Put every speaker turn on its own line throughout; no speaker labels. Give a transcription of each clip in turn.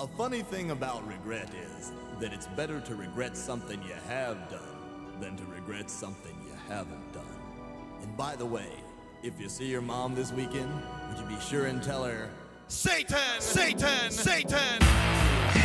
a funny thing about regret is that it's better to regret something you have done than to regret something you haven't done. And by the way, if you see your mom this weekend, would you be sure and tell her,
Satan, Satan, Satan.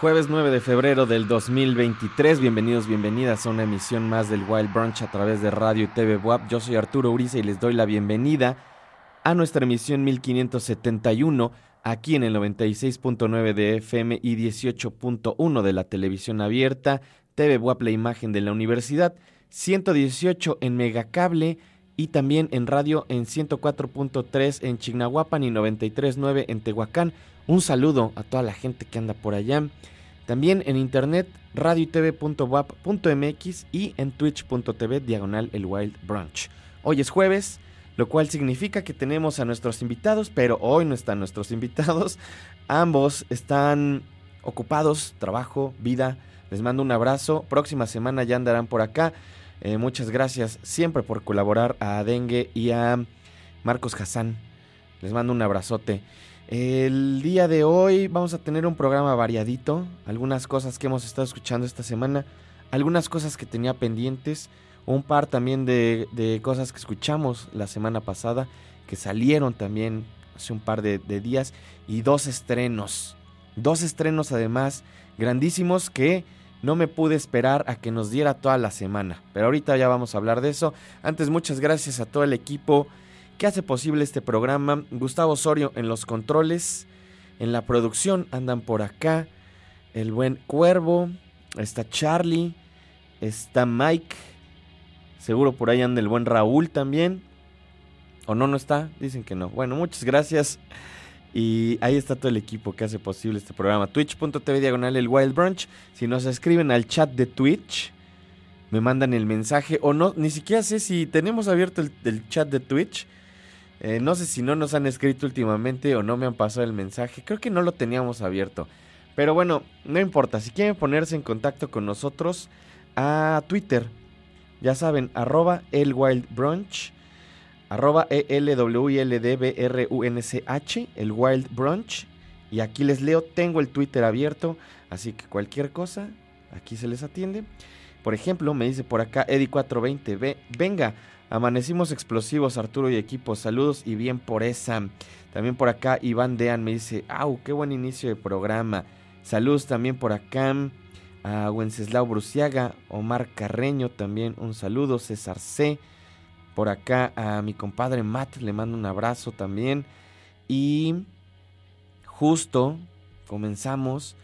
Jueves 9 de febrero del 2023, bienvenidos, bienvenidas a una emisión más del Wild Brunch a través de Radio y TV WAP. Yo soy Arturo Uriza y les doy la bienvenida a nuestra emisión 1571 aquí en el 96.9 de FM y 18.1 de la televisión abierta, TV WAP, la imagen de la universidad. 118 en Megacable y también en radio en 104.3 en Chignahuapan y 93.9 en Tehuacán. Un saludo a toda la gente que anda por allá. También en internet radiotv.wap.mx y en twitch.tv diagonal el Wild Brunch. Hoy es jueves, lo cual significa que tenemos a nuestros invitados, pero hoy no están nuestros invitados. Ambos están ocupados, trabajo, vida. Les mando un abrazo. Próxima semana ya andarán por acá. Eh, muchas gracias siempre por colaborar a Dengue y a Marcos Hassan. Les mando un abrazote. El día de hoy vamos a tener un programa variadito, algunas cosas que hemos estado escuchando esta semana, algunas cosas que tenía pendientes, un par también de, cosas que escuchamos la semana pasada, que salieron también hace un par de, de días, y dos estrenos, dos estrenos además grandísimos que no me pude esperar a que nos diera toda la semana, pero ahorita ya vamos a hablar de eso. Antes muchas gracias a todo el equipo que hace posible este programa. Gustavo Osorio en los controles, en la producción andan por acá. El buen Cuervo, está Charlie, está Mike. Seguro por ahí anda el buen Raúl también. ¿O no, no está? Dicen que no. Bueno, muchas gracias. Y ahí está todo el equipo que hace posible este programa. Twitch.tv diagonal el Wild Brunch. Si nos escriben al chat de Twitch, me mandan el mensaje. O no, ni siquiera sé si tenemos abierto el chat de Twitch. Eh, no sé si no nos han escrito últimamente o no me han pasado el mensaje. Creo que no lo teníamos abierto. Pero bueno, no importa. Si quieren ponerse en contacto con nosotros a Twitter, ya saben, arroba el Wild arroba e l w i l d b r u n c h el Wild Brunch. Y aquí les leo, tengo el Twitter abierto, así que cualquier cosa, aquí se les atiende. Por ejemplo, me dice por acá Eddie420, venga, Amanecimos explosivos, Arturo y equipo. Saludos y bien por esa. También por acá Iván Dean me dice, ¡au! ¡Qué buen inicio de programa! Saludos también por acá a Wenceslao Bruciaga, Omar Carreño también un saludo, César C. Por acá a mi compadre Matt le mando un abrazo también. Y justo comenzamos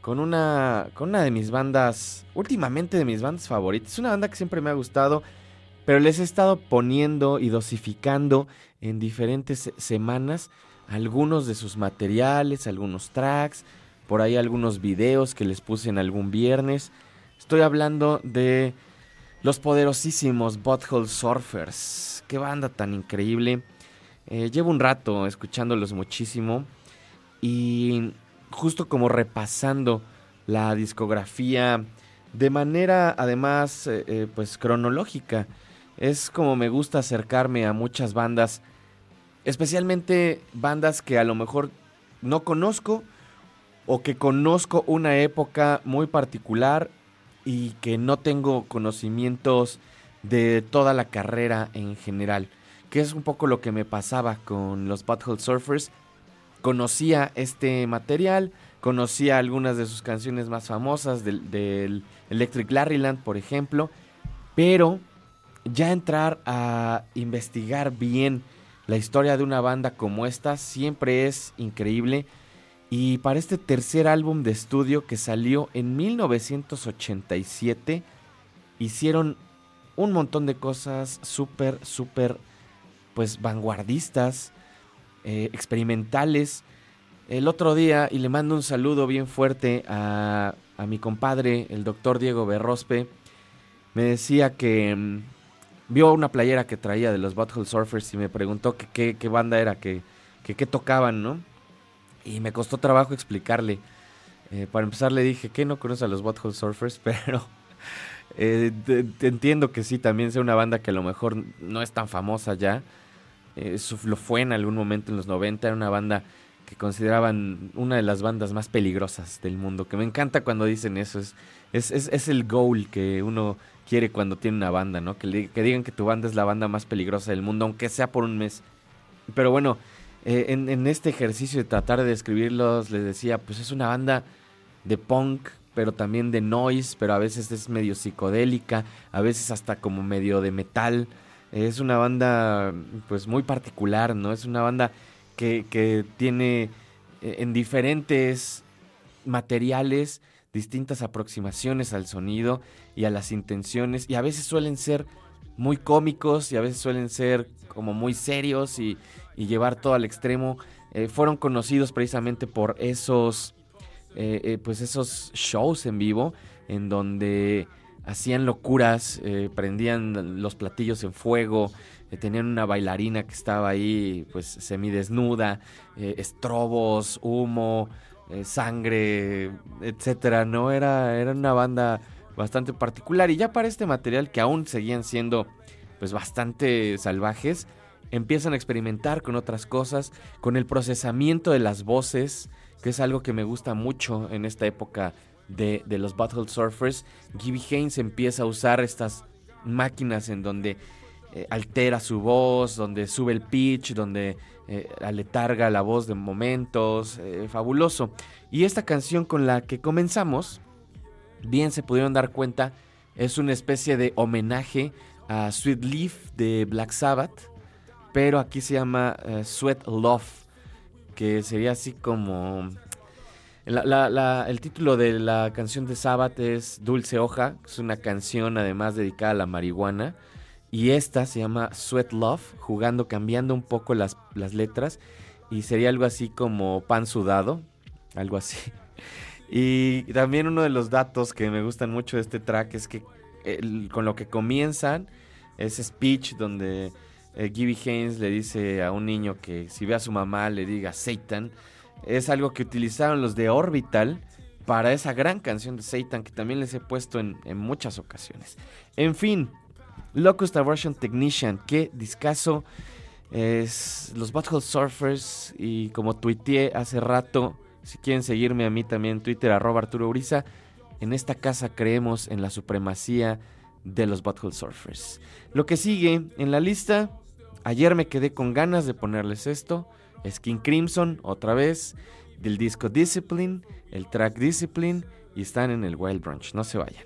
con una, con una de mis bandas, últimamente de mis bandas favoritas. Es una banda que siempre me ha gustado pero les he estado poniendo y dosificando en diferentes semanas algunos de sus materiales, algunos tracks, por ahí algunos videos que les puse en algún viernes. Estoy hablando de los poderosísimos Butthole Surfers. Qué banda tan increíble. Eh, llevo un rato escuchándolos muchísimo y justo como repasando la discografía de manera además eh, eh, pues cronológica es como me gusta acercarme a muchas bandas, especialmente bandas que a lo mejor no conozco o que conozco una época muy particular y que no tengo conocimientos de toda la carrera en general, que es un poco lo que me pasaba con los Butthole Surfers. Conocía este material, conocía algunas de sus canciones más famosas del, del Electric Larryland, por ejemplo, pero ya entrar a investigar bien la historia de una banda como esta siempre es increíble. Y para este tercer álbum de estudio que salió en 1987, hicieron un montón de cosas súper, súper, pues vanguardistas, eh, experimentales. El otro día, y le mando un saludo bien fuerte a, a mi compadre, el doctor Diego Berrospe, me decía que mm, vio una playera que traía de los Butthole Surfers y me preguntó qué banda era, que qué tocaban, ¿no? Y me costó trabajo explicarle. Eh, para empezar le dije que no conoce a los Butthole Surfers, pero eh, entiendo que sí, también sea una banda que a lo mejor no es tan famosa ya. Eso lo fue en algún momento en los 90, era una banda que consideraban una de las bandas más peligrosas del mundo, que me encanta cuando dicen eso, es, es, es, es el goal que uno quiere cuando tiene una banda, ¿no? Que, digan que tu banda es la banda más peligrosa del mundo, aunque sea por un mes. Pero bueno, eh, en, este ejercicio de tratar de describirlos, les decía, pues es una banda de punk, pero también de noise, pero a veces es medio psicodélica, a veces hasta como medio de metal. Es una banda pues muy particular, ¿no? Es una banda que, que tiene eh, en diferentes materiales distintas aproximaciones al sonido y a las intenciones y a veces suelen ser muy cómicos y a veces suelen ser como muy serios y, llevar todo al extremo. Eh, fueron conocidos precisamente por esos, eh, eh, pues esos shows en vivo en donde hacían locuras, prendían los platillos en fuego, tenían una bailarina que estaba ahí pues semidesnuda, estrobos, humo, sangre, etcétera, ¿no? Era, era una banda bastante particular. Y ya para este material que aún seguían siendo pues bastante salvajes, empiezan a experimentar con otras cosas, con el procesamiento de las voces, que es algo que me gusta mucho en esta época de, los Butthole Surfers. Gibby Haynes empieza a usar estas máquinas en donde eh, altera su voz, donde sube el pitch, donde eh, aletarga la voz de momentos, eh, fabuloso. Y esta canción con la que comenzamos, bien se pudieron dar cuenta, es una especie de homenaje a Sweet Leaf de Black Sabbath, pero aquí se llama eh, Sweat Love, que sería así como... el título de la canción de Sabbath es Dulce Hoja, es una canción además dedicada a la marihuana. Y esta se llama Sweat Love, jugando, cambiando un poco las, las letras. Y sería algo así como pan sudado, algo así. Y también uno de los datos que me gustan mucho de este track es que con lo que comienzan ese speech donde eh, Gibby Haynes le dice a un niño que si ve a su mamá le diga Satan, es algo que utilizaron los de Orbital para esa gran canción de Satan que también les he puesto en, muchas ocasiones. En fin, Locust Aversion Technician, qué discazo es los Butthole Surfers y como tuiteé hace rato, si quieren seguirme a mí también en Twitter, arroba Arturo Uriza. En esta casa creemos en la supremacía de los Butthole Surfers. Lo que sigue en la lista, ayer me quedé con ganas de ponerles esto. Skin Crimson, otra vez, del disco Discipline, el track Discipline, y están en el Wild Brunch. No se vayan.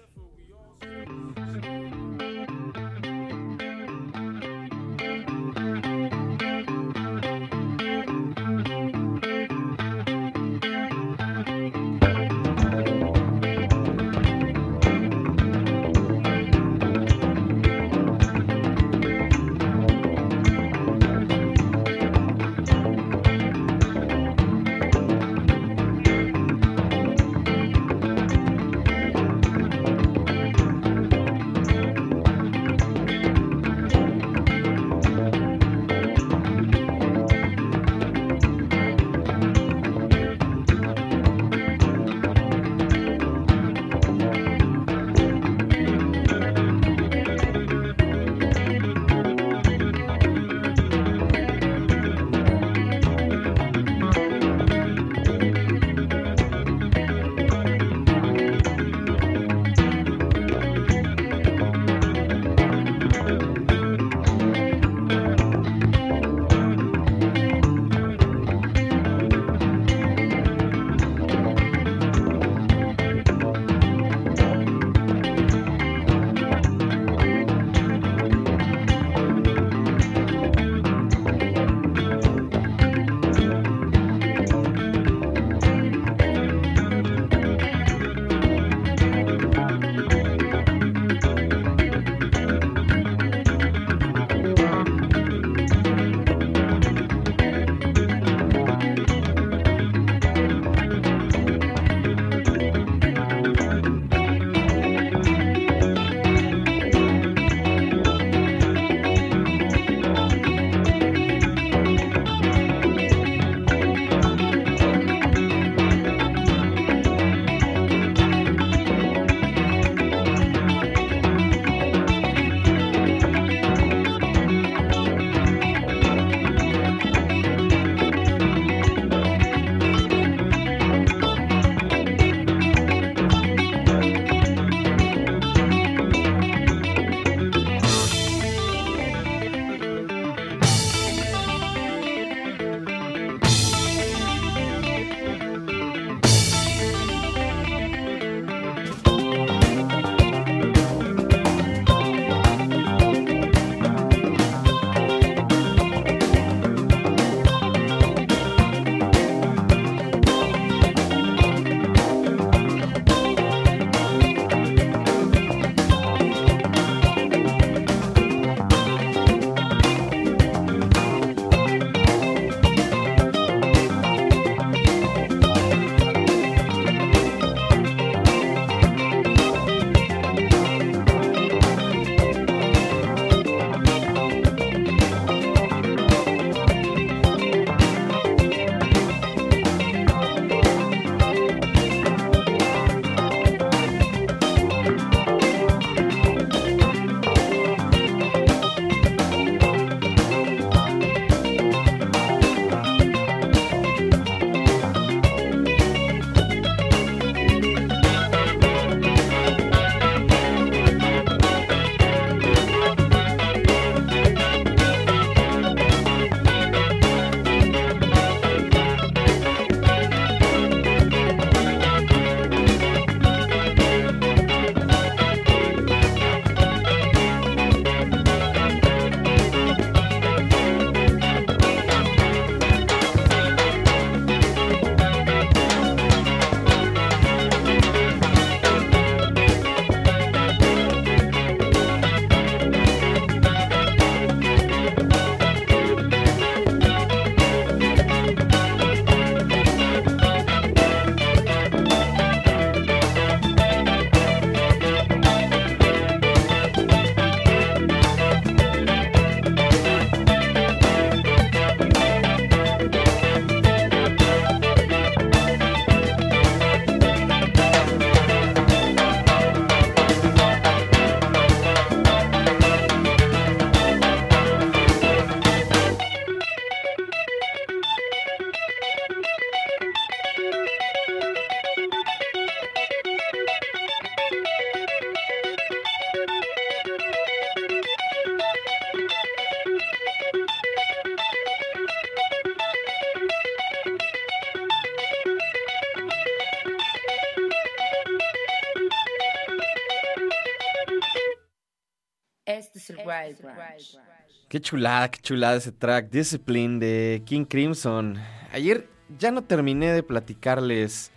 Qué chulada, qué chulada ese track, Discipline de King Crimson. Ayer ya no terminé de platicarles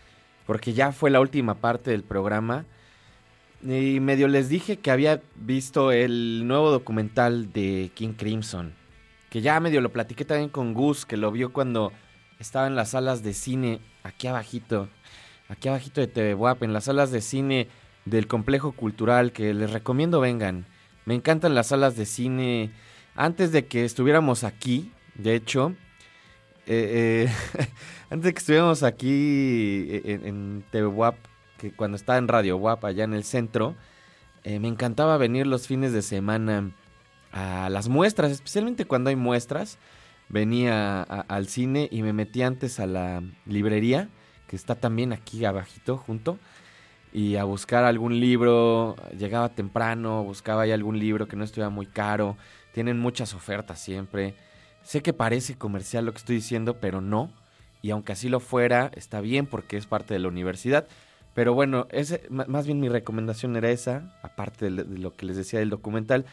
porque ya fue la última parte del programa. Y medio les dije que había visto el nuevo documental de King Crimson. Que ya medio lo platiqué también con Gus, que lo vio cuando estaba en las salas de cine, aquí abajito, aquí abajito de TV en las salas de cine del complejo cultural, que les recomiendo vengan. Me encantan las salas de cine. Antes de que estuviéramos aquí, de hecho, eh, eh, antes de que estuviéramos aquí eh, en, en TV que cuando estaba en Radio WAP allá en el centro, me encantaba venir los fines de semana a las muestras, especialmente cuando hay muestras. Venía al cine y me metí antes a la librería, que está también aquí abajito, junto, y a buscar algún libro. Llegaba temprano, buscaba ahí algún libro que no estuviera muy caro. Tienen muchas ofertas siempre. Sé que parece comercial lo que estoy diciendo, pero no. Y aunque así lo fuera, está bien porque es parte de la universidad. Pero bueno, ese, más bien mi recomendación era esa, aparte de lo que les decía del documental.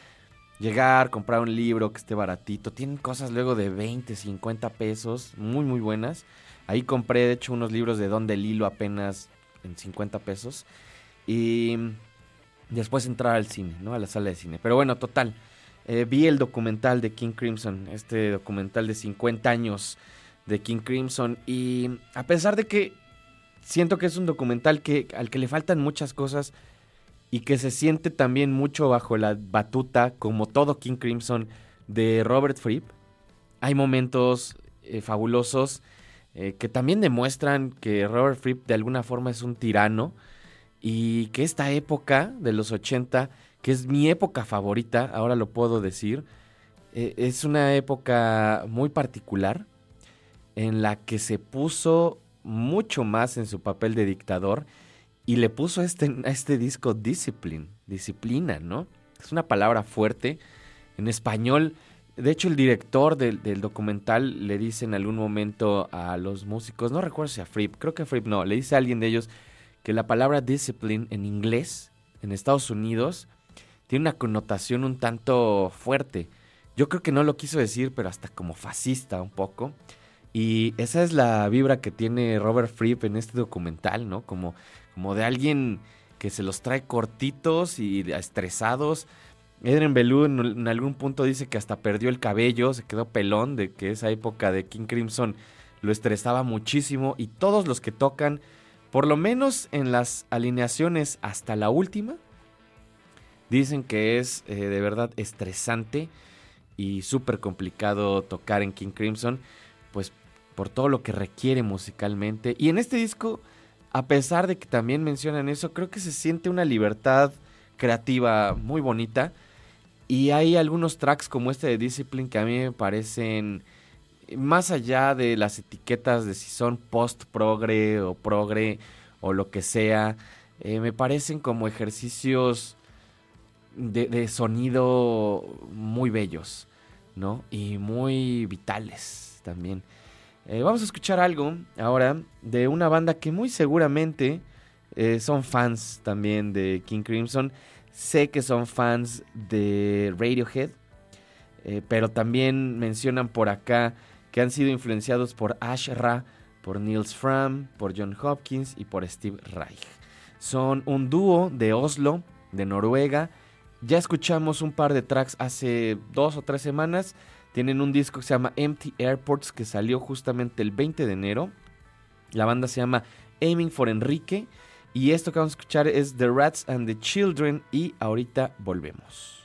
Llegar, comprar un libro que esté baratito. Tienen cosas luego de 20, 50 pesos, muy, muy buenas. Ahí compré, de hecho, unos libros de Don Del Hilo apenas en 50 pesos. Y después entrar al cine, ¿no? A la sala de cine. Pero bueno, total. Eh, vi el documental de King Crimson, este documental de 50 años de King Crimson. Y a pesar de que siento que es un documental que, al que le faltan muchas cosas y que se siente también mucho bajo la batuta, como todo King Crimson, de Robert Fripp. Hay momentos eh, fabulosos eh, que también demuestran que Robert Fripp de alguna forma es un tirano y que esta época de los 80, que es mi época favorita, ahora lo puedo decir, eh, es una época muy particular en la que se puso mucho más en su papel de dictador y le puso este, a este disco discipline, disciplina, ¿no? Es una palabra fuerte. En español, de hecho, el director del, documental le dice en algún momento a los músicos, no recuerdo si a Fripp, creo que a Fripp no, le dice a alguien de ellos que la palabra discipline en inglés, en Estados Unidos, tiene una connotación un tanto fuerte. Yo creo que no lo quiso decir, pero hasta como fascista un poco. Y esa es la vibra que tiene Robert Fripp en este documental, ¿no? Como como de alguien que se los trae cortitos y estresados. Edren Belú en, algún punto dice que hasta perdió el cabello, se quedó pelón, de que esa época de King Crimson lo estresaba muchísimo y todos los que tocan, por lo menos en las alineaciones hasta la última, dicen que es eh, de verdad estresante y súper complicado tocar en King Crimson, pues por todo lo que requiere musicalmente. Y en este disco a pesar de que también mencionan eso, creo que se siente una libertad creativa muy bonita. Y hay algunos tracks como este de Discipline que a mí me parecen más allá de las etiquetas de si son post-progre o progre o lo que sea, eh, me parecen como ejercicios de, sonido muy bellos, ¿no? Y muy vitales también. Eh, vamos a escuchar algo ahora de una banda que muy seguramente eh, son fans también de King Crimson. Sé que son fans de Radiohead, eh, pero también mencionan por acá que han sido influenciados por Ash Ra, por Niels Fram, por John Hopkins y por Steve Reich. Son un dúo de Oslo, de Noruega. Ya escuchamos un par de tracks hace dos o tres semanas. Tienen un disco que se llama Empty Airports que salió justamente el 20 de enero. La banda se llama Aiming for Enrique. Y esto que vamos a escuchar es The Rats and the Children. Y ahorita volvemos.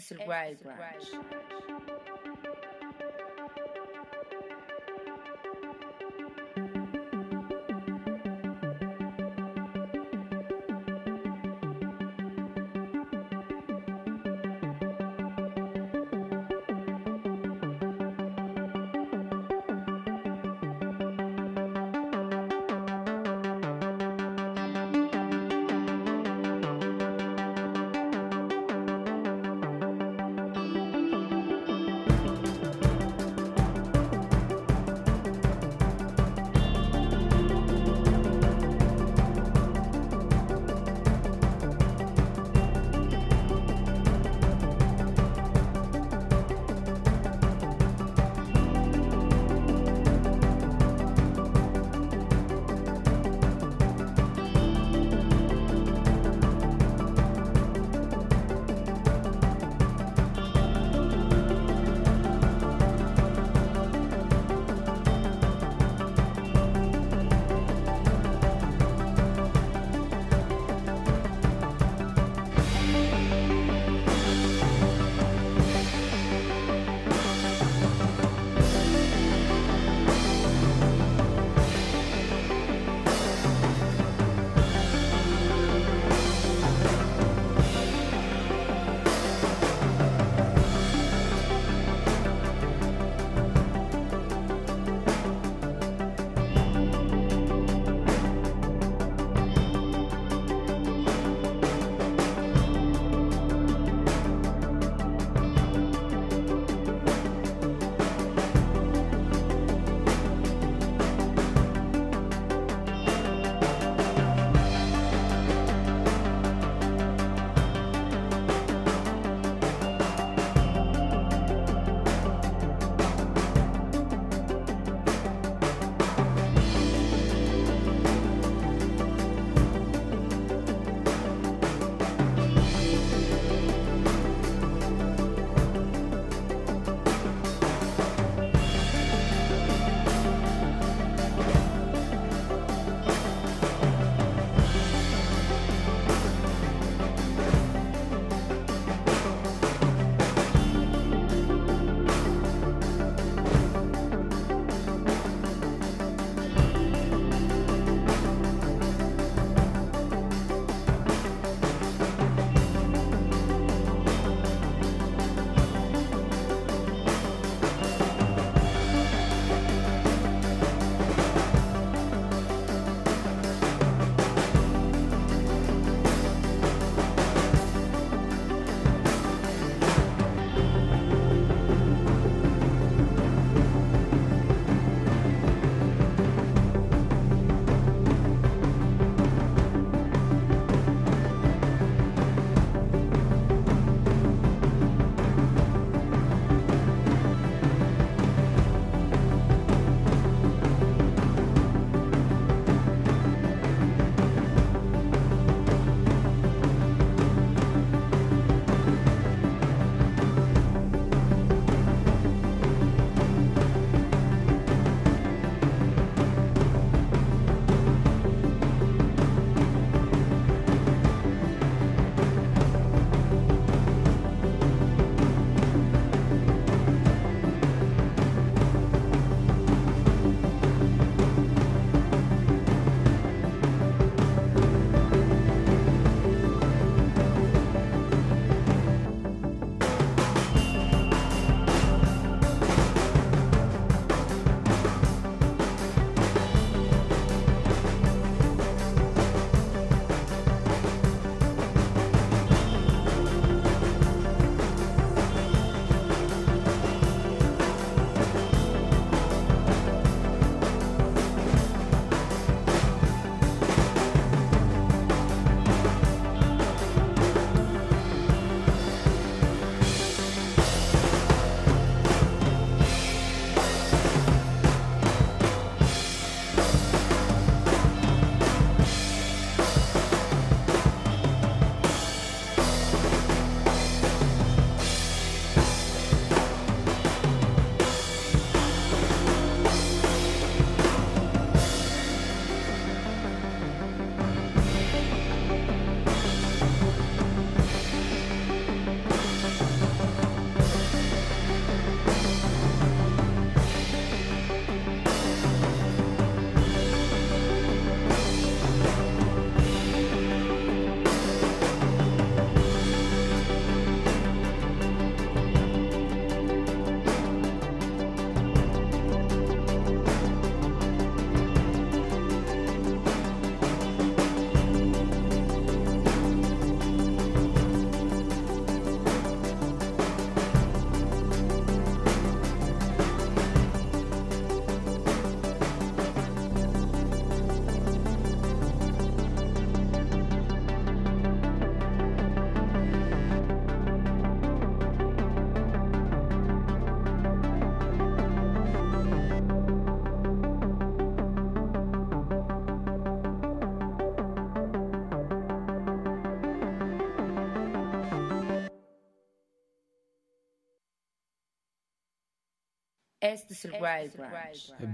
Este es el Wild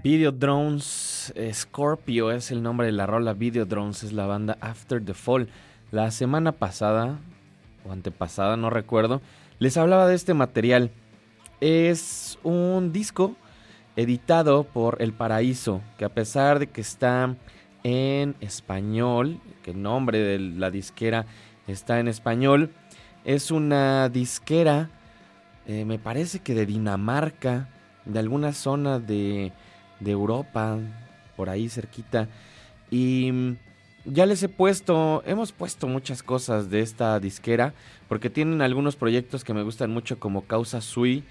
Video Drones, Scorpio es el nombre de la rola. Video Drones es la banda After the Fall. La semana pasada, o antepasada, no recuerdo, les hablaba de este material. Es un disco editado por El Paraíso, que a pesar de que está en español, que el nombre de la disquera está en español, es una disquera, eh, me parece que de Dinamarca, de alguna zona de, de Europa, por ahí cerquita. Y mm, ya les he puesto, hemos puesto muchas cosas de esta disquera, porque tienen algunos proyectos que me gustan mucho como Causa Sui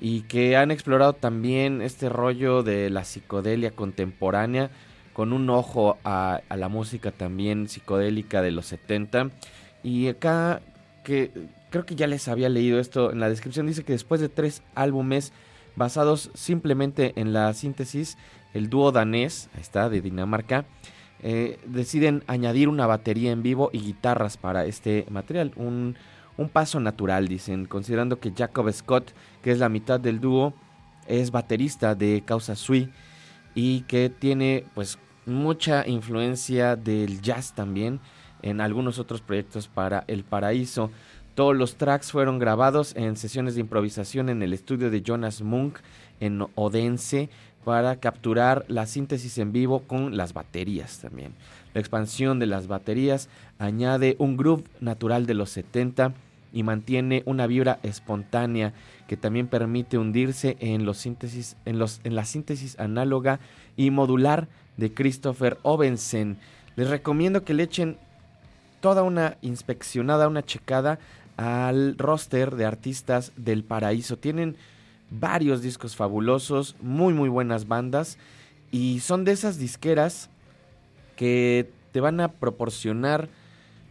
y que han explorado también este rollo de la psicodelia contemporánea con un ojo a, a la música también psicodélica de los 70. Y acá, que creo que ya les había leído esto en la descripción, dice que después de tres álbumes basados simplemente en la síntesis, el dúo danés, ahí está, de Dinamarca, eh, deciden añadir una batería en vivo y guitarras para este material. Un, un paso natural, dicen, considerando que Jacob Scott, que es la mitad del dúo, es baterista de Causa Sui y que tiene pues mucha influencia del jazz también en algunos otros proyectos para El Paraíso. Todos los tracks fueron grabados en sesiones de improvisación en el estudio de Jonas Munk en Odense para capturar la síntesis en vivo con las baterías también. La expansión de las baterías añade un groove natural de los 70 y mantiene una vibra espontánea que también permite hundirse en, los síntesis, la síntesis análoga y modular de Christopher Ovensen. Les recomiendo que le echen toda una inspeccionada, una checada al roster de artistas del paraíso. Tienen varios discos fabulosos, muy muy buenas bandas y son de esas disqueras que te van a proporcionar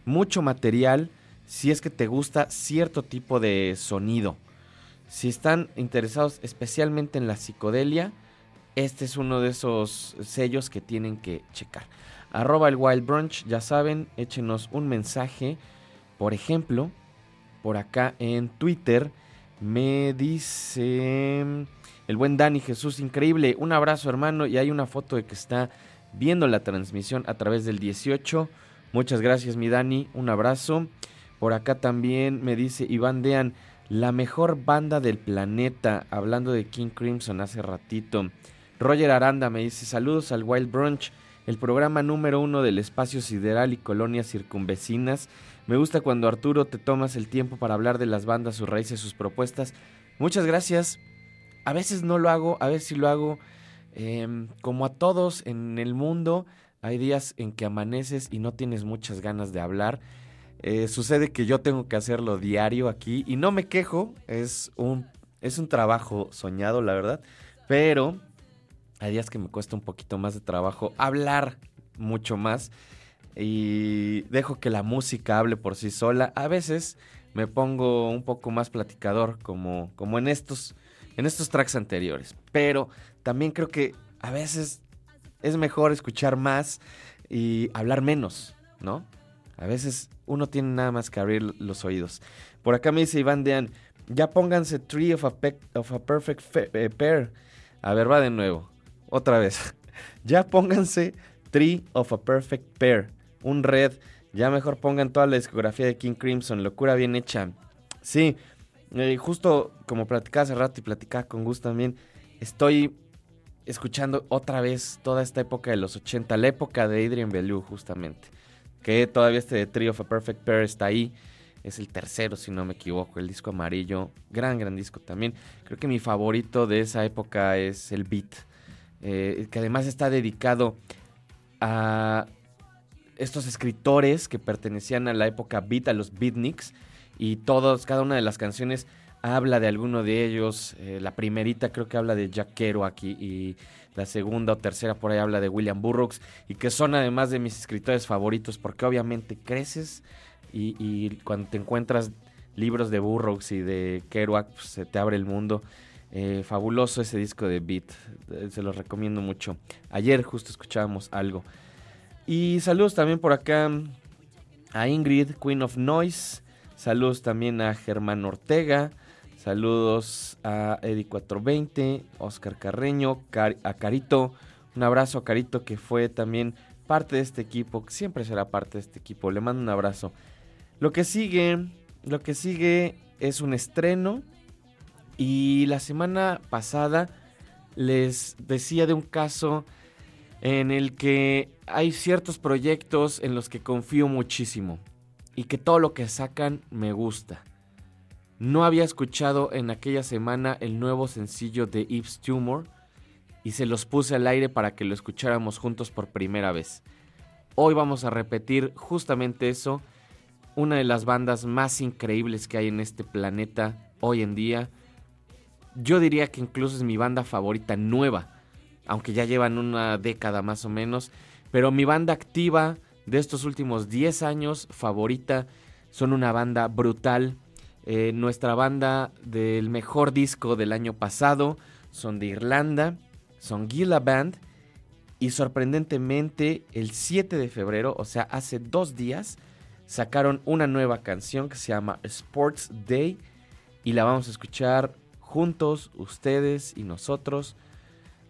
mucho material si es que te gusta cierto tipo de sonido. Si están interesados especialmente en la psicodelia, este es uno de esos sellos que tienen que checar. Arroba el Wild Brunch, ya saben, échenos un mensaje. Por ejemplo, por acá en Twitter. Me dice el buen Dani Jesús, increíble. Un abrazo hermano y hay una foto de que está viendo la transmisión a través del 18. Muchas gracias mi Dani, un abrazo. Por acá también me dice Iván Dean, la mejor banda del planeta, hablando de King Crimson hace ratito. Roger Aranda me dice saludos al Wild Brunch, el programa número uno del espacio sideral y colonias circunvecinas. Me gusta cuando Arturo te tomas el tiempo para hablar de las bandas, sus raíces, sus propuestas. Muchas gracias. A veces no lo hago, a veces sí lo hago. Em, como a todos en el mundo, hay días en que amaneces y no tienes muchas ganas de hablar. Eh, sucede que yo tengo que hacerlo diario aquí y no me quejo, es un, es un trabajo soñado, la verdad, pero hay días que me cuesta un poquito más de trabajo hablar mucho más y dejo que la música hable por sí sola. A veces me pongo un poco más platicador como, como en, estos, en estos tracks anteriores. Pero también creo que a veces es mejor escuchar más y hablar menos, ¿no? A veces uno tiene nada más que abrir los oídos. Por acá me dice Iván Dean, ya pónganse Tree of a, of a Perfect eh, Pair. A ver, va de nuevo. Otra vez. ya pónganse Tree of a Perfect Pair un red. Ya mejor pongan toda la discografía de King Crimson, locura bien hecha. Sí, eh, justo como platicaba hace rato y platicaba con Gus también, estoy escuchando otra vez toda esta época de los 80, la época de Adrian Belew justamente. Que todavía este de Trio of a Perfect Pair está ahí. Es el tercero, si no me equivoco, el disco amarillo. Gran, gran disco también. Creo que mi favorito de esa época es el Beat. Eh, que además está dedicado a estos escritores que pertenecían a la época beat, a los beatniks, y todos, cada una de las canciones habla de alguno de ellos. Eh, la primerita creo que habla de Jack Kerouac y, y, la segunda o tercera por ahí habla de William Burroughs, y que son además de mis escritores favoritos, porque obviamente creces y, cuando te encuentras libros de Burroughs y de Kerouac, pues, se te abre el mundo. Eh, fabuloso ese disco de Beat, eh, se los recomiendo mucho. Ayer justo escuchábamos algo. Y saludos también por acá a Ingrid, Queen of Noise. Saludos también a Germán Ortega. Saludos a Eddie420, Oscar Carreño, a Carito. Un abrazo a Carito que fue también parte de este equipo, siempre será parte de este equipo. Le mando un abrazo. Lo que sigue, lo que sigue es un estreno y la semana pasada les decía de un caso en el que hay ciertos proyectos en los que confío muchísimo y que todo lo que sacan me gusta. No había escuchado en aquella semana el nuevo sencillo de Yves Tumor y se los puse al aire para que lo escucháramos juntos por primera vez. Hoy vamos a repetir justamente eso, una de las bandas más increíbles que hay en este planeta hoy en día. Yo diría que incluso es mi banda favorita nueva, aunque ya llevan una década más o menos, pero mi banda activa de estos últimos 10 años favorita son una banda brutal eh, nuestra banda del mejor disco del año pasado son de Irlanda, son Gila Band. Y sorprendentemente, el 7 de febrero, o sea, hace dos días, sacaron una nueva canción que se llama Sports Day. Y la vamos a escuchar juntos, ustedes y nosotros.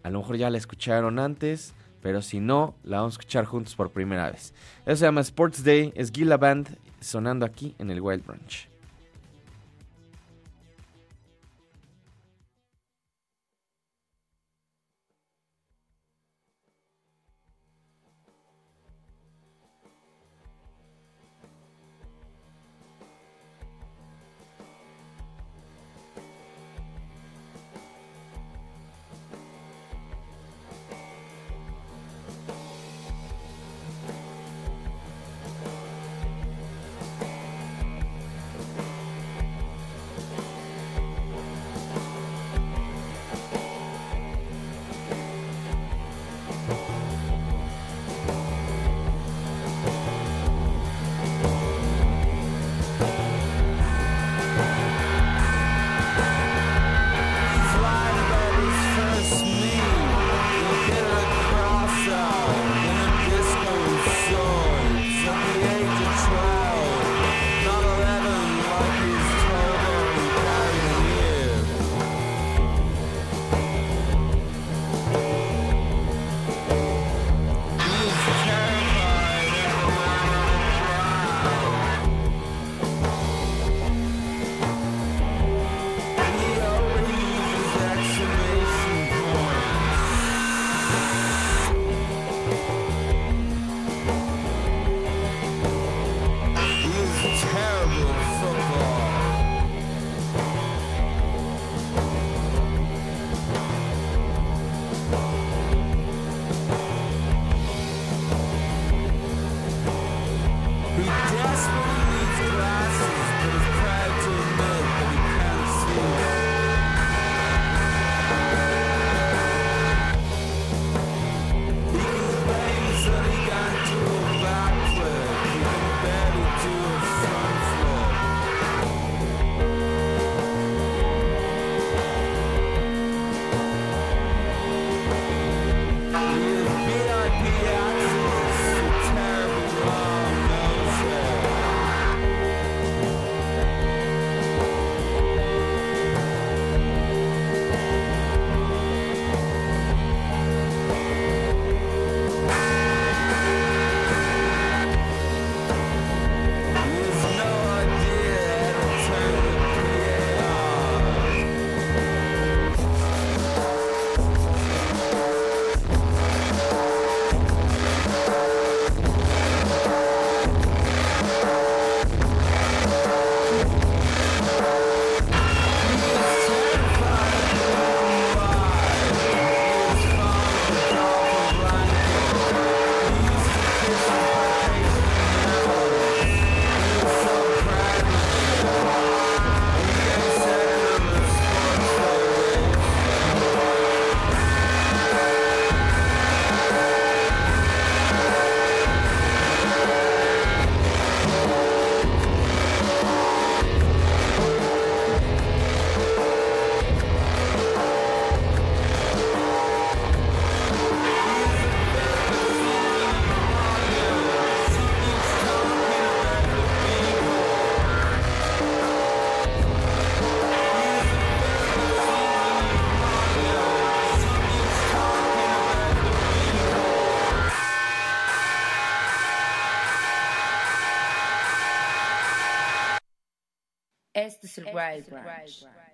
A lo mejor ya la escucharon antes, pero si no, la vamos a escuchar juntos por primera vez. Eso se llama Sports Day, es Gila Band sonando aquí en el Wild Branch.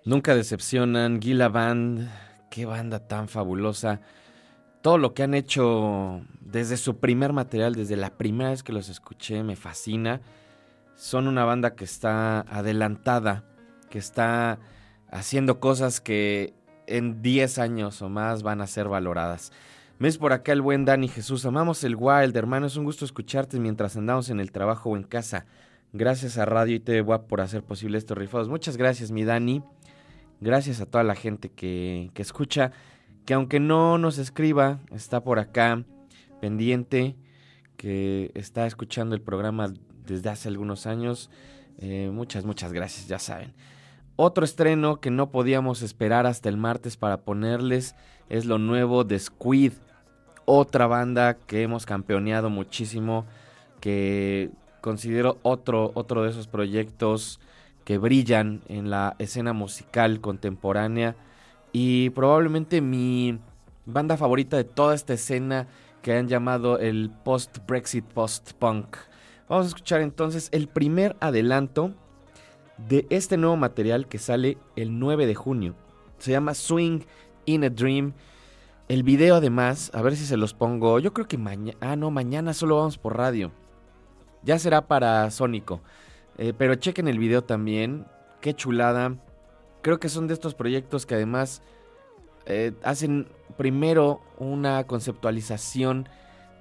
Nunca decepcionan. Gila Band, qué banda tan fabulosa. Todo lo que han hecho desde su primer material, desde la primera vez que los escuché, me fascina. Son una banda que está adelantada, que está haciendo cosas que en 10 años o más van a ser valoradas. Ves por acá el buen Dani Jesús. Amamos el Wild, hermano. Es un gusto escucharte mientras andamos en el trabajo o en casa. Gracias a Radio y TV por hacer posible estos rifados. Muchas gracias, mi Dani. Gracias a toda la gente que, que escucha, que aunque no nos escriba, está por acá pendiente, que está escuchando el programa desde hace algunos años. Eh, muchas, muchas gracias, ya saben. Otro estreno que no podíamos esperar hasta el martes para ponerles es lo nuevo de Squid. Otra banda que hemos campeoneado muchísimo, que considero otro, otro de esos proyectos que brillan en la escena musical contemporánea y probablemente mi banda favorita de toda esta escena que han llamado el post-Brexit, post-punk. Vamos a escuchar entonces el primer adelanto de este nuevo material que sale el 9 de junio. Se llama Swing in a Dream. El video además, a ver si se los pongo. Yo creo que mañana... Ah, no, mañana solo vamos por radio. Ya será para Sónico. Eh, pero chequen el video también. Qué chulada. Creo que son de estos proyectos que además eh, hacen primero una conceptualización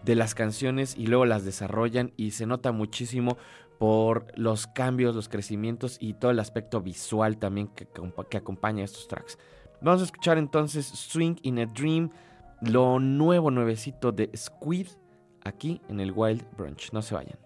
de las canciones y luego las desarrollan y se nota muchísimo por los cambios, los crecimientos y todo el aspecto visual también que, que acompaña estos tracks. Vamos a escuchar entonces Swing in a Dream, lo nuevo nuevecito de Squid aquí en el Wild Brunch. No se vayan.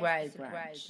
Wild Ranch.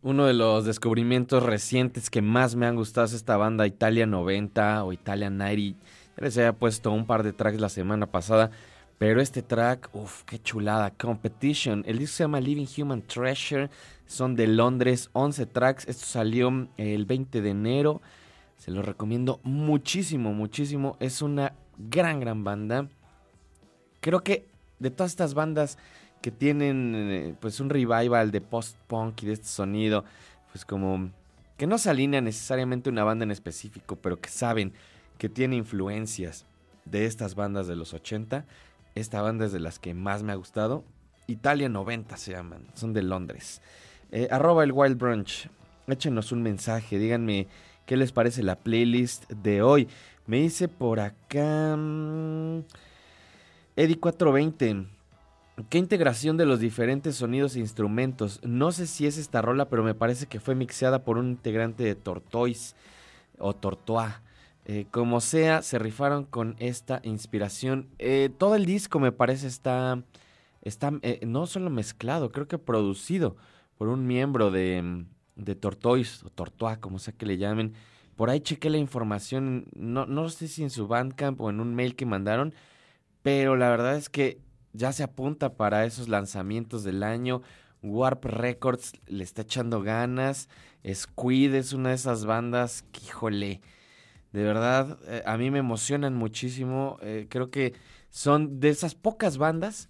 Uno de los descubrimientos recientes que más me han gustado es esta banda Italia 90 o Italia 90. Ya les había puesto un par de tracks la semana pasada, pero este track, uff, qué chulada. Competition. El disco se llama Living Human Treasure. Son de Londres, 11 tracks. Esto salió el 20 de enero. Se lo recomiendo muchísimo, muchísimo. Es una gran, gran banda. Creo que de todas estas bandas que tienen eh, pues un revival de post-punk y de este sonido, pues como que no se alinea necesariamente una banda en específico, pero que saben que tiene influencias de estas bandas de los 80. Esta banda es de las que más me ha gustado. Italia 90 se llaman, son de Londres. Eh, arroba el Wild Brunch. Échenos un mensaje, díganme qué les parece la playlist de hoy. Me dice por acá. Mm, Eddie420. ¿Qué integración de los diferentes sonidos e instrumentos? No sé si es esta rola, pero me parece que fue mixeada por un integrante de Tortoise o Tortois. Eh, como sea, se rifaron con esta inspiración. Eh, todo el disco me parece está, está eh, no solo mezclado, creo que producido por un miembro de, de Tortoise o Tortois, como sea que le llamen. Por ahí chequé la información, no, no sé si en su Bandcamp o en un mail que mandaron, pero la verdad es que ya se apunta para esos lanzamientos del año. Warp Records le está echando ganas. Squid es una de esas bandas que, híjole, de verdad, eh, a mí me emocionan muchísimo. Eh, creo que son de esas pocas bandas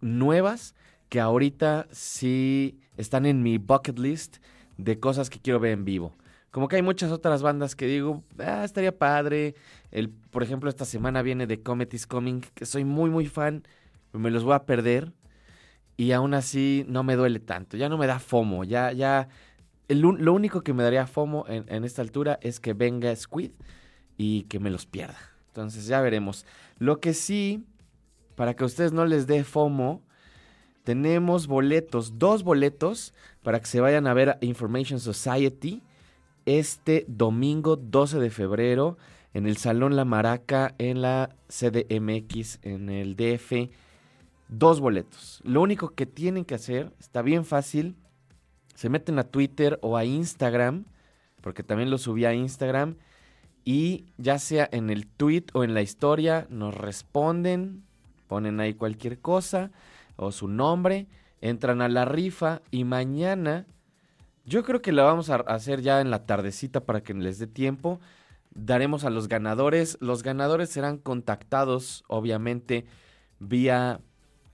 nuevas que ahorita sí están en mi bucket list de cosas que quiero ver en vivo. Como que hay muchas otras bandas que digo, ah, estaría padre. El, por ejemplo, esta semana viene de Comet is Coming, que soy muy, muy fan, me los voy a perder. Y aún así no me duele tanto, ya no me da FOMO, ya, ya. lo único que me daría FOMO en, en esta altura es que venga Squid y que me los pierda. Entonces ya veremos. Lo que sí, para que a ustedes no les dé FOMO, tenemos boletos, dos boletos para que se vayan a ver a Information Society este domingo 12 de febrero en el Salón La Maraca en la CDMX en el DF. Dos boletos. Lo único que tienen que hacer, está bien fácil, se meten a Twitter o a Instagram, porque también lo subí a Instagram, y ya sea en el tweet o en la historia, nos responden, ponen ahí cualquier cosa o su nombre, entran a la rifa y mañana yo creo que la vamos a hacer ya en la tardecita para que les dé tiempo. Daremos a los ganadores. Los ganadores serán contactados, obviamente, vía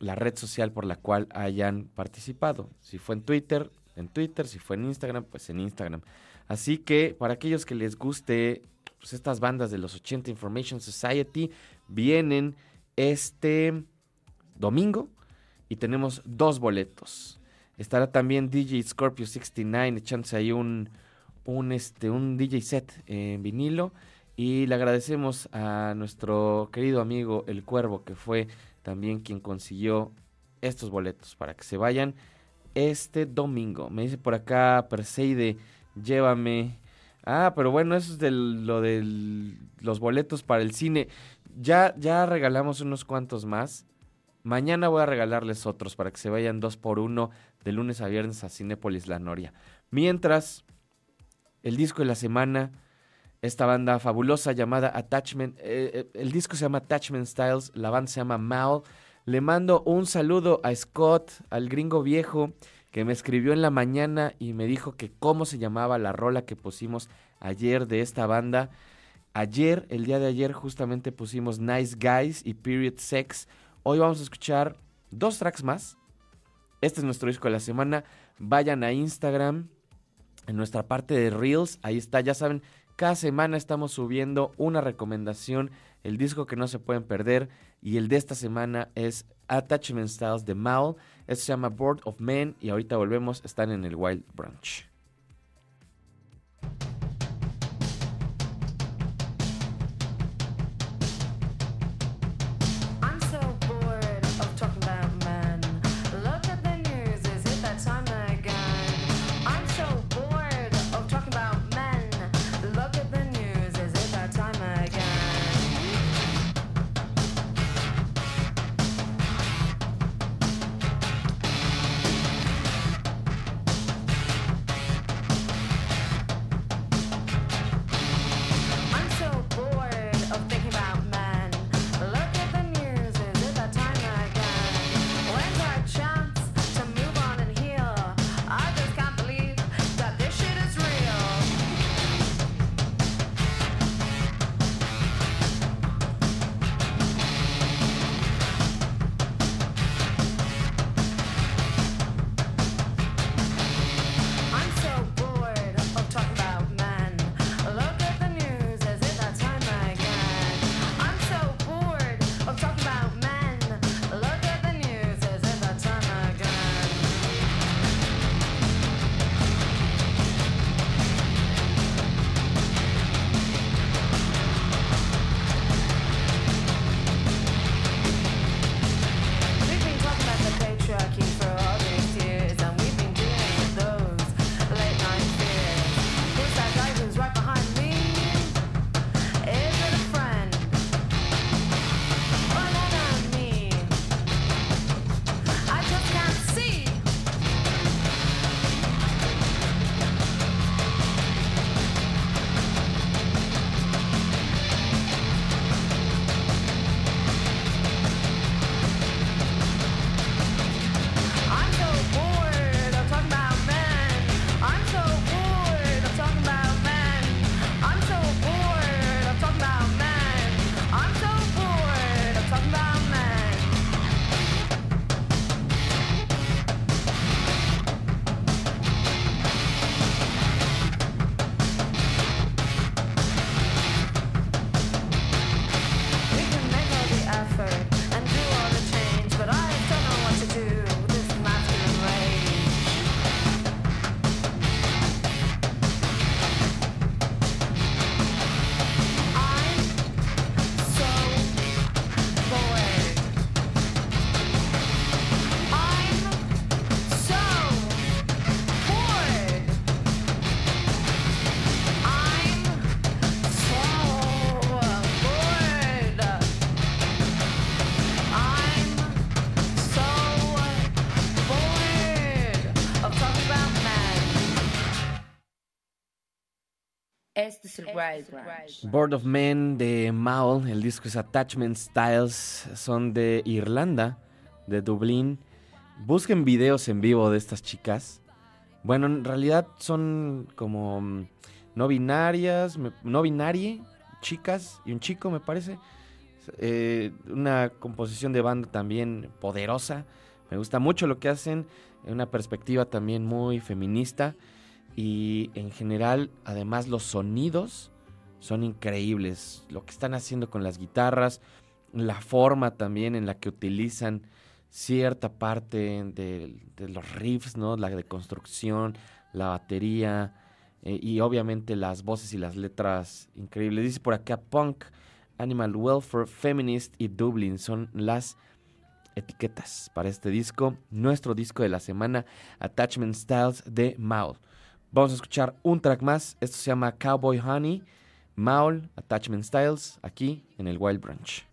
la red social por la cual hayan participado. Si fue en Twitter, en Twitter. Si fue en Instagram, pues en Instagram. Así que para aquellos que les guste pues, estas bandas de los 80 Information Society, vienen este domingo y tenemos dos boletos. Estará también DJ Scorpio 69 echándose ahí un, un, este, un DJ set en vinilo. Y le agradecemos a nuestro querido amigo El Cuervo, que fue también quien consiguió estos boletos para que se vayan este domingo. Me dice por acá Perseide, llévame. Ah, pero bueno, eso es de lo de los boletos para el cine. Ya, ya regalamos unos cuantos más. Mañana voy a regalarles otros para que se vayan dos por uno de lunes a viernes a Cinépolis La Noria. Mientras, el disco de la semana, esta banda fabulosa llamada Attachment, eh, eh, el disco se llama Attachment Styles, la banda se llama Mal. Le mando un saludo a Scott, al gringo viejo, que me escribió en la mañana y me dijo que cómo se llamaba la rola que pusimos ayer de esta banda. Ayer, el día de ayer, justamente pusimos Nice Guys y Period Sex Hoy vamos a escuchar dos tracks más. Este es nuestro disco de la semana. Vayan a Instagram, en nuestra parte de Reels. Ahí está, ya saben, cada semana estamos subiendo una recomendación, el disco que no se pueden perder. Y el de esta semana es Attachment Styles de Mal. Esto se llama Board of Men. Y ahorita volvemos, están en el Wild Brunch. Board of Men de Maul, el disco es Attachment Styles, son de Irlanda, de Dublín. Busquen videos en vivo de estas chicas. Bueno, en realidad son como mm, no binarias, me- no binarie, chicas y un chico me parece. Eh, una composición de banda también poderosa. Me gusta mucho lo que hacen, una perspectiva también muy feminista y en general además los sonidos son increíbles. Lo que están haciendo con las guitarras, la forma también en la que utilizan cierta parte de, los riffs, ¿no? La de construcción, la batería eh, y obviamente las voces y las letras increíbles. Dice por acá punk, animal welfare, feminist y Dublin son las etiquetas para este disco, nuestro disco de la semana, Attachment Styles de Maul. Vamos a escuchar un track más, esto se llama Cowboy Honey, Maul, Attachment Styles, aquí en el Wild Branch.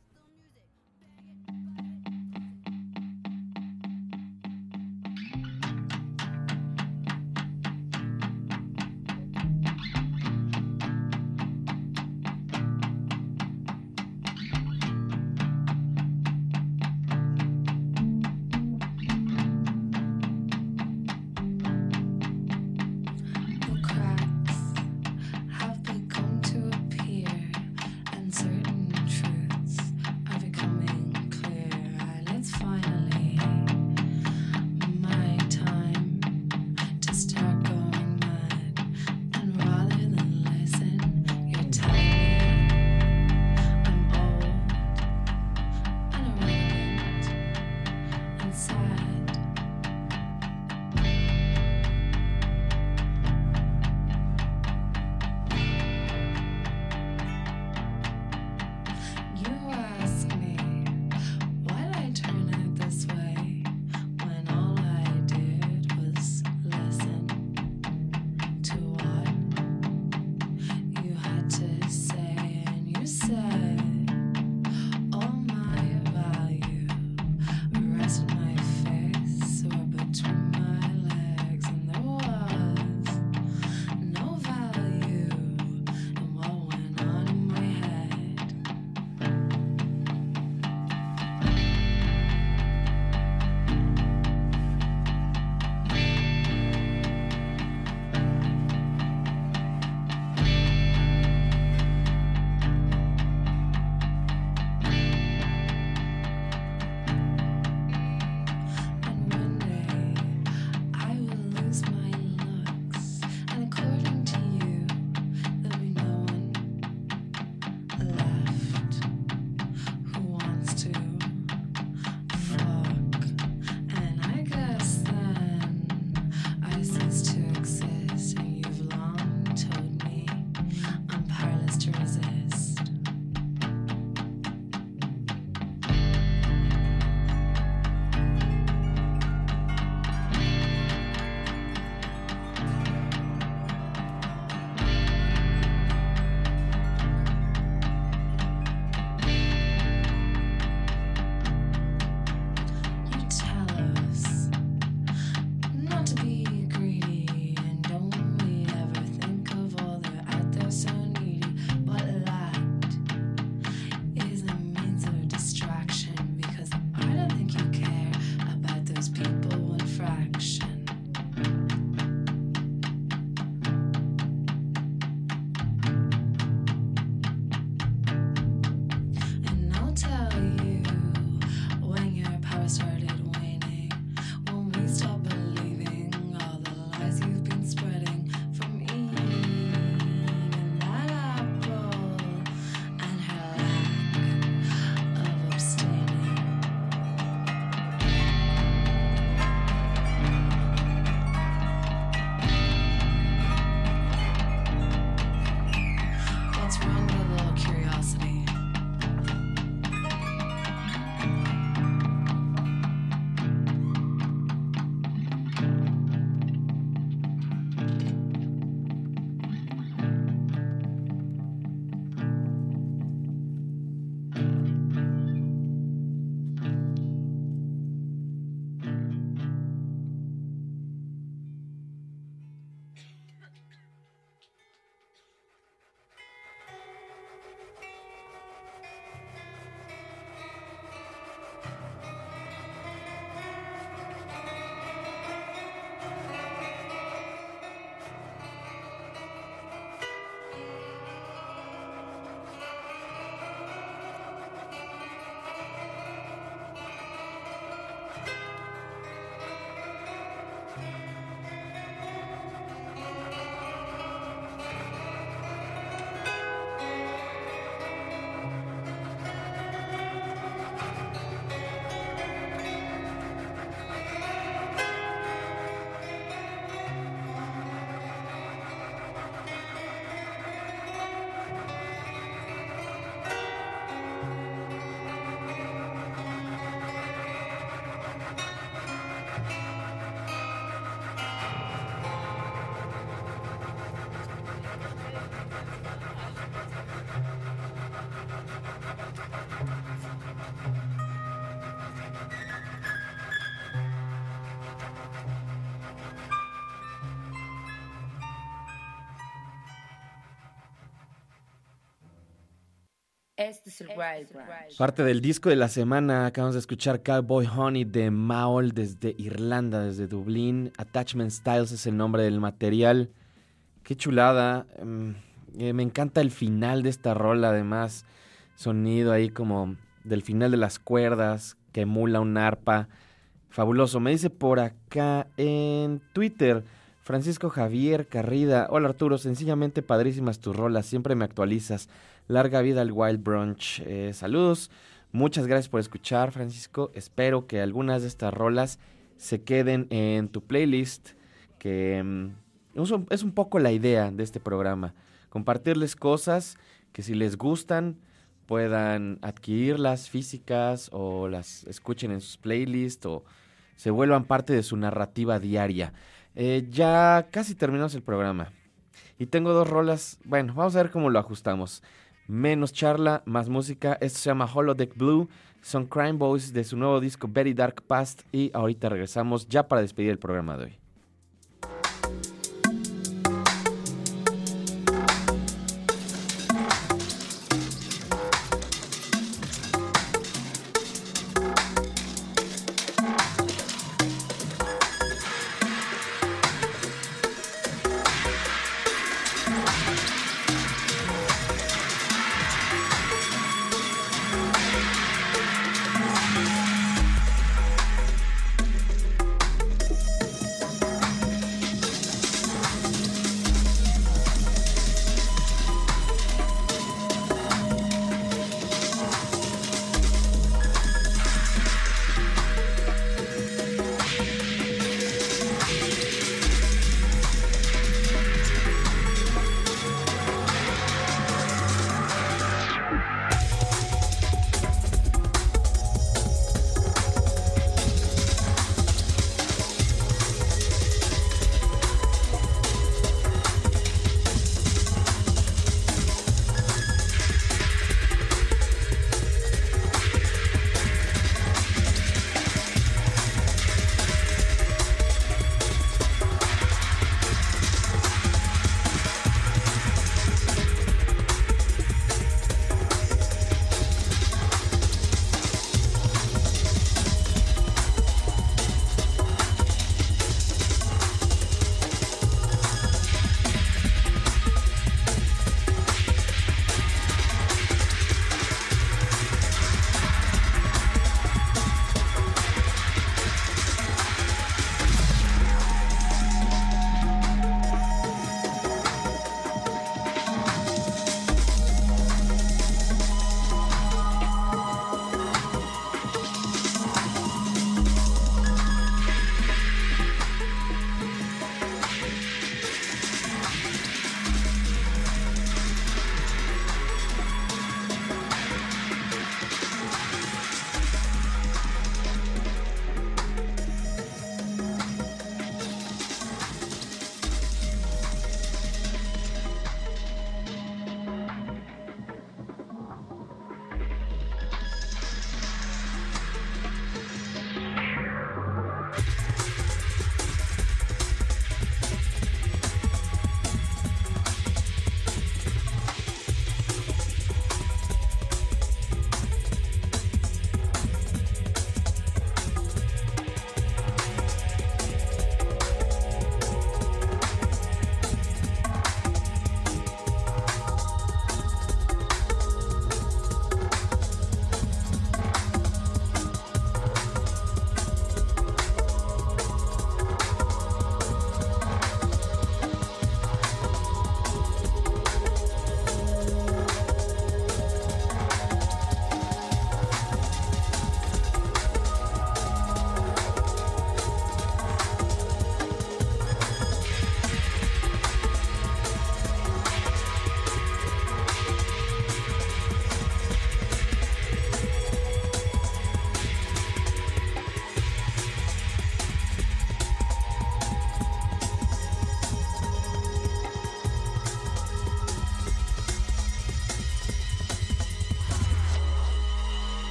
Este es el Wild Branch.
Parte del disco de la semana, acabamos de escuchar Cowboy Honey de Maol desde Irlanda, desde Dublín. Attachment Styles es el nombre del material. Qué chulada. Mm, eh, me encanta el final de esta rola, además. Sonido ahí como del final de las cuerdas que emula un arpa. Fabuloso. Me dice por acá en Twitter. Francisco Javier Carrida. Hola Arturo, sencillamente padrísimas tus rolas, siempre me actualizas. Larga vida al Wild Brunch. Eh, saludos, muchas gracias por escuchar Francisco. Espero que algunas de estas rolas se queden en tu playlist, que mm, es un- poco la idea de este programa. Compartirles cosas que si les gustan puedan adquirirlas físicas o las escuchen en sus playlists o se vuelvan parte de su narrativa diaria. Eh, ya casi terminamos el programa. Y tengo dos rolas. Bueno, vamos a ver cómo lo ajustamos. Menos charla, más música. Esto se llama Holodeck Blue. Son Crime Boys de su nuevo disco Very Dark Past. Y ahorita regresamos ya para despedir el programa de hoy.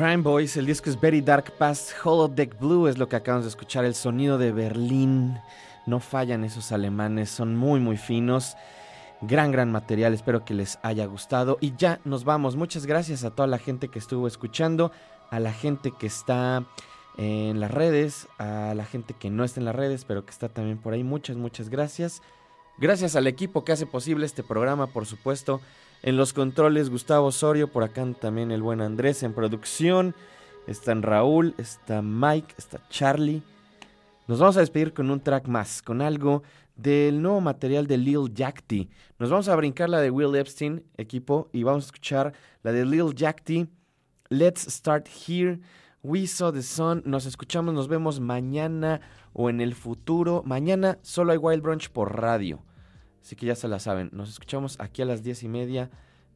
Crime Boys, el disco es Very Dark Past, Holodeck Blue es lo que acabamos de escuchar, el sonido de Berlín. No fallan esos alemanes, son muy muy finos. Gran, gran material, espero que les haya gustado. Y ya nos vamos. Muchas gracias a toda la gente que estuvo escuchando, a la gente que está en las redes, a la gente que no está en las redes, pero que está también por ahí. Muchas, muchas gracias. Gracias al equipo que hace posible este programa, por supuesto. En los controles, Gustavo Osorio, por acá también el buen Andrés en producción. Están Raúl, está Mike, está Charlie. Nos vamos a despedir con un track más, con algo del nuevo material de Lil Yachty. Nos vamos a brincar la de Will Epstein, equipo, y vamos a escuchar la de Lil Yachty. Let's start here. We saw the sun. Nos escuchamos, nos vemos mañana o en el futuro. Mañana solo hay Wild Brunch por radio. Así que ya se la saben. Nos escuchamos aquí a las 10 y media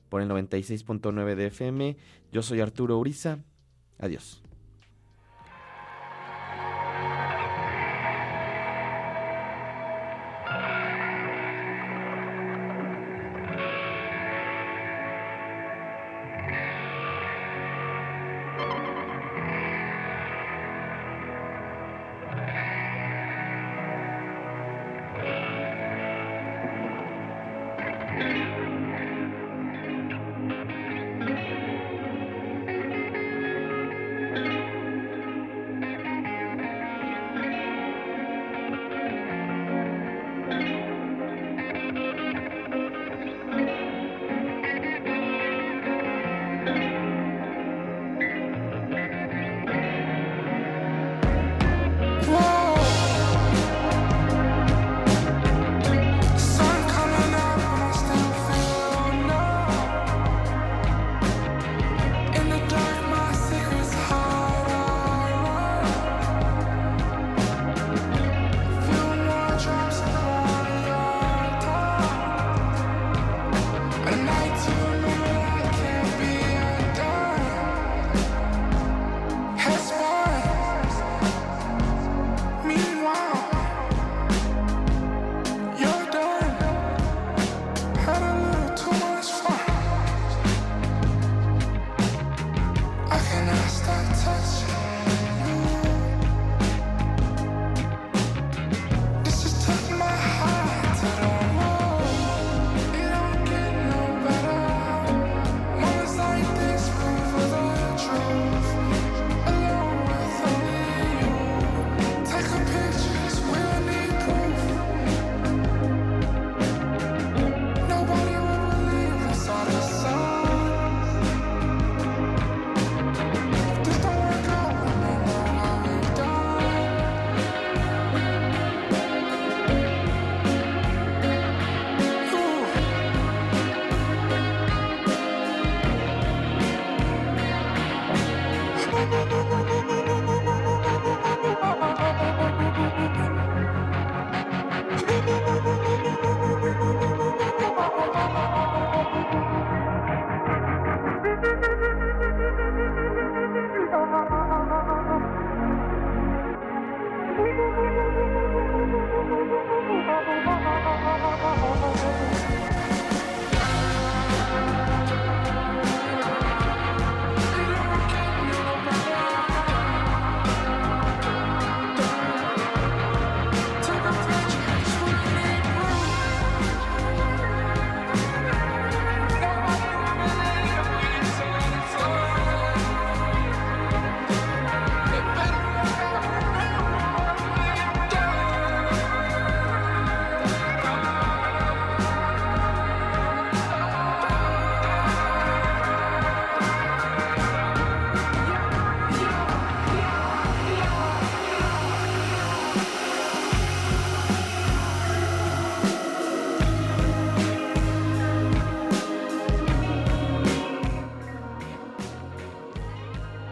por el 96.9 de FM. Yo soy Arturo Uriza. Adiós.